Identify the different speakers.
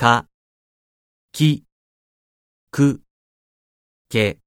Speaker 1: か、き、く、け、